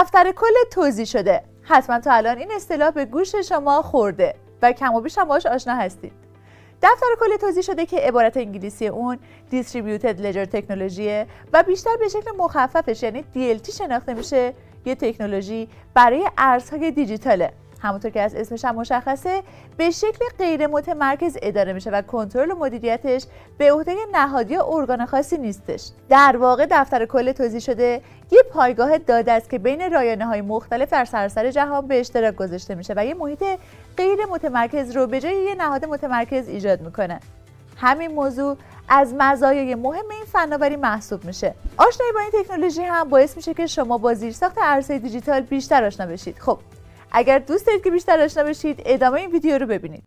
دفتر کل توضیح شده. حتما تا الان این اصطلاح به گوش شما خورده و کم و بیش هم باش آشنا هستید. دفتر کل توضیح شده که عبارت انگلیسی اون Distributed Ledger تکنولوژیه و بیشتر به شکل مخففش یعنی DLT شناخته میشه یه تکنولوژی برای ارزهای دیجیتاله. همونطور که از اسمش هم مشخصه به شکل غیر متمرکز اداره میشه و کنترل و مدیریتش به عهده نهادی یا ارگان خاصی نیستش. در واقع دفتر کل توضیح شده یه پایگاه داده است که بین رایانه های مختلف در سراسر جهان به اشتراک گذاشته میشه و یه محیط غیر متمرکز رو به جای یه نهاد متمرکز ایجاد می‌کنه. همین موضوع از مزایای مهم این فناوری محسوب میشه. آشنایی با این تکنولوژی هم باعث میشه که شما با زیرساخت ارزهای دیجیتال بیشتر آشنا بشید. خب اگر دوست دارید که بیشتر آشنا بشید ادامه این ویدیو رو ببینید.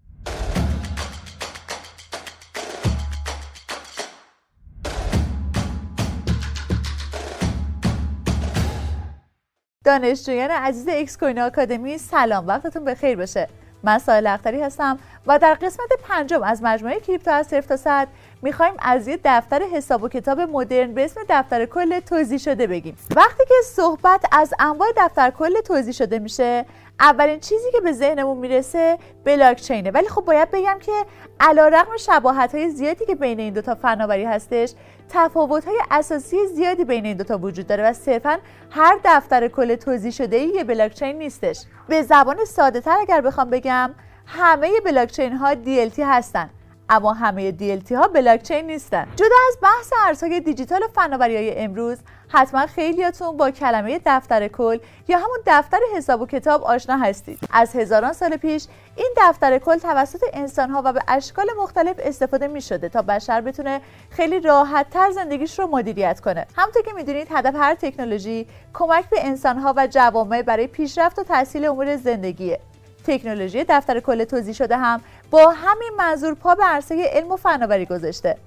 دانشجویان عزیز اکس کوین آکادمی سلام وقتتون بخیر باشه. من سایل اختری هستم. و در قسمت پنجم از مجموعه کریپتو از صفر تا صد می‌خوایم از یه دفتر حساب و کتاب مدرن به اسم دفتر کل توزیع شده بگیم. وقتی که صحبت از انواع دفتر کل توزیع شده میشه اولین چیزی که به ذهنمون می‌رسه بلاک چینه ولی خب باید بگم که علیرغم شباهت های زیادی که بین این دوتا فناوری هستش تفاوت های اساسی زیادی بین این دوتا وجود داره و صرفا هر دفتر کل توضیح شده یه بلاک چین نیستش. به زبان ساده تر اگر بخوام بگم همه بلاک چین ها DLT هستن اما همه DLT ها بلاکچین نیستن. جدا از بحث ارزهای دیجیتال و فناوری های امروز حتما خیلیاتون با کلمه دفتر کل یا همون دفتر حساب و کتاب آشنا هستید. از هزاران سال پیش این دفتر کل توسط انسان ها و به اشکال مختلف استفاده می شده تا بشر بتونه خیلی راحت تر زندگیش رو مدیریت کنه. همونطور که می‌دونید هدف هر تکنولوژی کمک به انسان ها و جوامع برای پیشرفت و تحصیل امور زندگیه. تکنولوژی دفتر کل توضیح شده هم با همین منظور پا به عرصه علم و فناوری گذاشته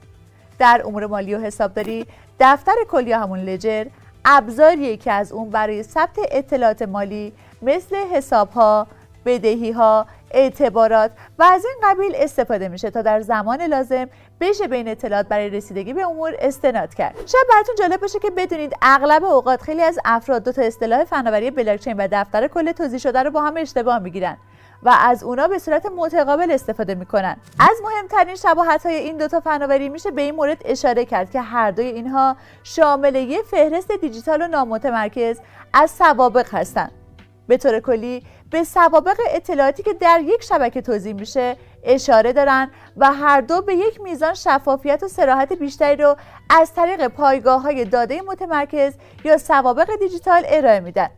در امور مالی و حسابداری دفتر کلی همون لجر ابزاریه که از اون برای ثبت اطلاعات مالی مثل حسابها، بدهی ها، اعتبارات و از این قبیل استفاده میشه تا در زمان لازم بشه بین اطلاعات برای رسیدگی به امور استناد کرد. شاید براتون جالب باشه که بدونید اغلب اوقات خیلی از افراد دو تا اصطلاح فناوری بلاکچین و دفتر کل توضیح شده رو با هم اشتباه می‌گیرن و از اونا به صورت متقابل استفاده می‌کنن. از مهمترین شباهت های این دوتا فناوری میشه به این مورد اشاره کرد که هر دوی اینها شامل یه فهرست دیجیتال و نامتمرکز از سوابق هستند به طور کلی به سوابق اطلاعاتی که در یک شبکه توضیح میشه اشاره دارن و هر دو به یک میزان شفافیت و سراحت بیشتری رو از طریق پایگاه های داده متمرکز یا سوابق دیجیتال ارائه میدن.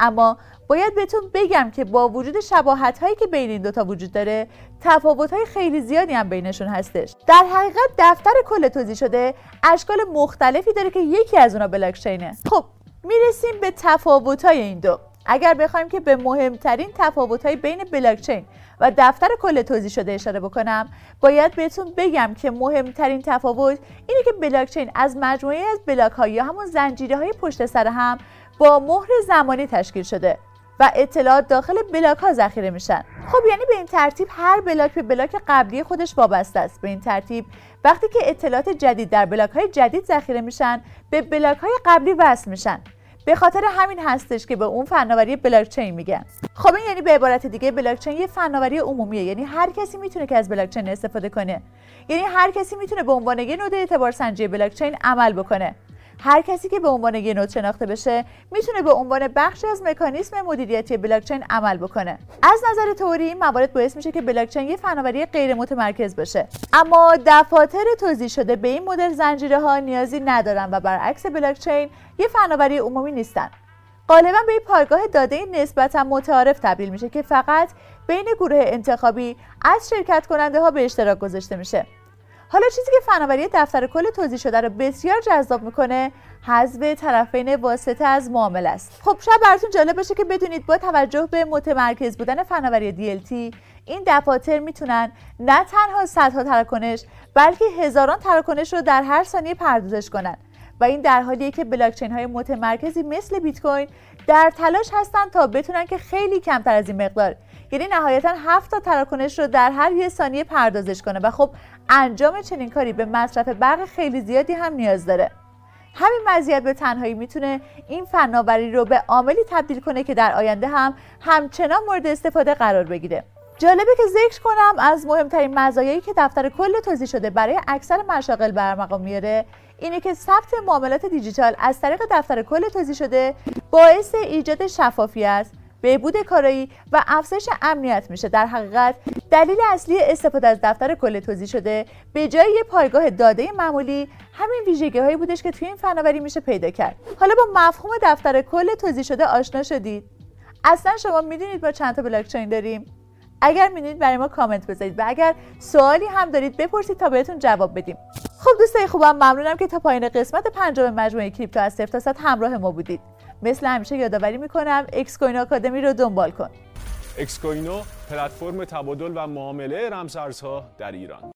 اما باید بهتون بگم که با وجود شباهت هایی که بین این دوتا وجود داره تفاوت های خیلی زیادی هم بینشون هستش. در حقیقت دفتر کل توضیح شده اشکال مختلفی داره که یکی از اونا بلاکچینه. خب می‌رسیم به تفاوت های این دو. اگر بخوایم که به مهمترین تفاوت های بین بلاکچین و دفتر کل توزیع شده اشاره بکنم باید بهتون بگم که مهمترین تفاوت اینه که بلاکچین از مجموعه از بلاک های یا همون زنجیره های پشت سر هم با مهر زمانی تشکیل شده. و اطلاعات داخل بلاک ها ذخیره میشن. خب یعنی به این ترتیب هر بلاک به بلاک قبلی خودش وابسته است. به این ترتیب وقتی که اطلاعات جدید در بلاک های جدید ذخیره میشن به بلاک های قبلی وصل میشن. به خاطر همین هستش که به اون فناوری بلاک چین میگن. خب این یعنی به عبارت دیگه بلاک چین یه فناوری عمومیه. یعنی هر کسی می‌تونه که از بلاک چین استفاده کنه. یعنی هر کسی می‌تونه به عنوان یه node اعتبار سنجی بلاک چین عمل بکنه. هر کسی که به عنوان یه node شناخته بشه می‌تونه به عنوان بخشی از مکانیسم مدیریتی بلاکچین عمل بکنه. از نظر تئوری این موارد باعث میشه که بلاکچین یه فناوری غیر متمرکز باشه اما دفاتر توزیع شده به این مدل زنجیره ها نیازی ندارن و برعکس بلاکچین یه فناوری عمومی نیستن. غالبا به این پایگاه داده نسبتا متعارف تبدیل میشه که فقط بین گروه انتخابی از شرکت کننده ها به اشتراک گذاشته میشه. حالا چیزی که فناوری دفتر کل توضیح شده رو بسیار جذاب می‌کنه حذف طرفین واسطه از معامله است. خب شاید براتون جالب باشه که بدونید با توجه به متمرکز بودن فناوری DLT این دفاتر می‌تونن نه تنها صدها تراکنش بلکه هزاران تراکنش رو در هر ثانیه پردازش کنن. و این در حالیه که بلاکچین های متمرکزی مثل بیت کوین در تلاش هستن تا بتونن که خیلی کمتر از این مقدار یعنی نهایتا هفت تا تراکنش رو در هر یه ثانیه پردازش کنه و خب انجام چنین کاری به مصرف برق خیلی زیادی هم نیاز داره. همین مزیت به تنهایی می‌تونه این فناوری رو به عاملی تبدیل کنه که در آینده هم همچنان مورد استفاده قرار بگیره. جالبه که ذکر کنم از مهمترین مزایایی که دفتر کل توضیح شده برای اکثر مشاغل برمقام میاره اینه که ثبت معاملات دیجیتال از طریق دفتر کل توضیح شده باعث ایجاد شفافیت بهبود کارایی و افزایش امنیت میشه. در حقیقت دلیل اصلی استفاده از دفتر کل توضیح شده به جای پایگاه داده معمولی همین ویژگی هایی بودش که توی این فناوری میشه پیدا کرد. حالا با مفهوم دفتر کل توضیح شده آشنا شدید. اصلا شما می‌دونید با چند تا بلاکچین داریم. اگر می‌دونید برای ما کامنت بذارید و اگر سوالی هم دارید بپرسید تا بهتون جواب بدیم. خب دوستای خوبم ممنونم که تا پایان قسمت پنجم مجموعه کریپتو از صفر تا همراه ما بودید. مثل همیشه یادآوری می‌کنم اکس کوین آکادمی رو دنبال کن. اکس کوینو پلتفرم تبادل و معامله رمزارزها در ایران.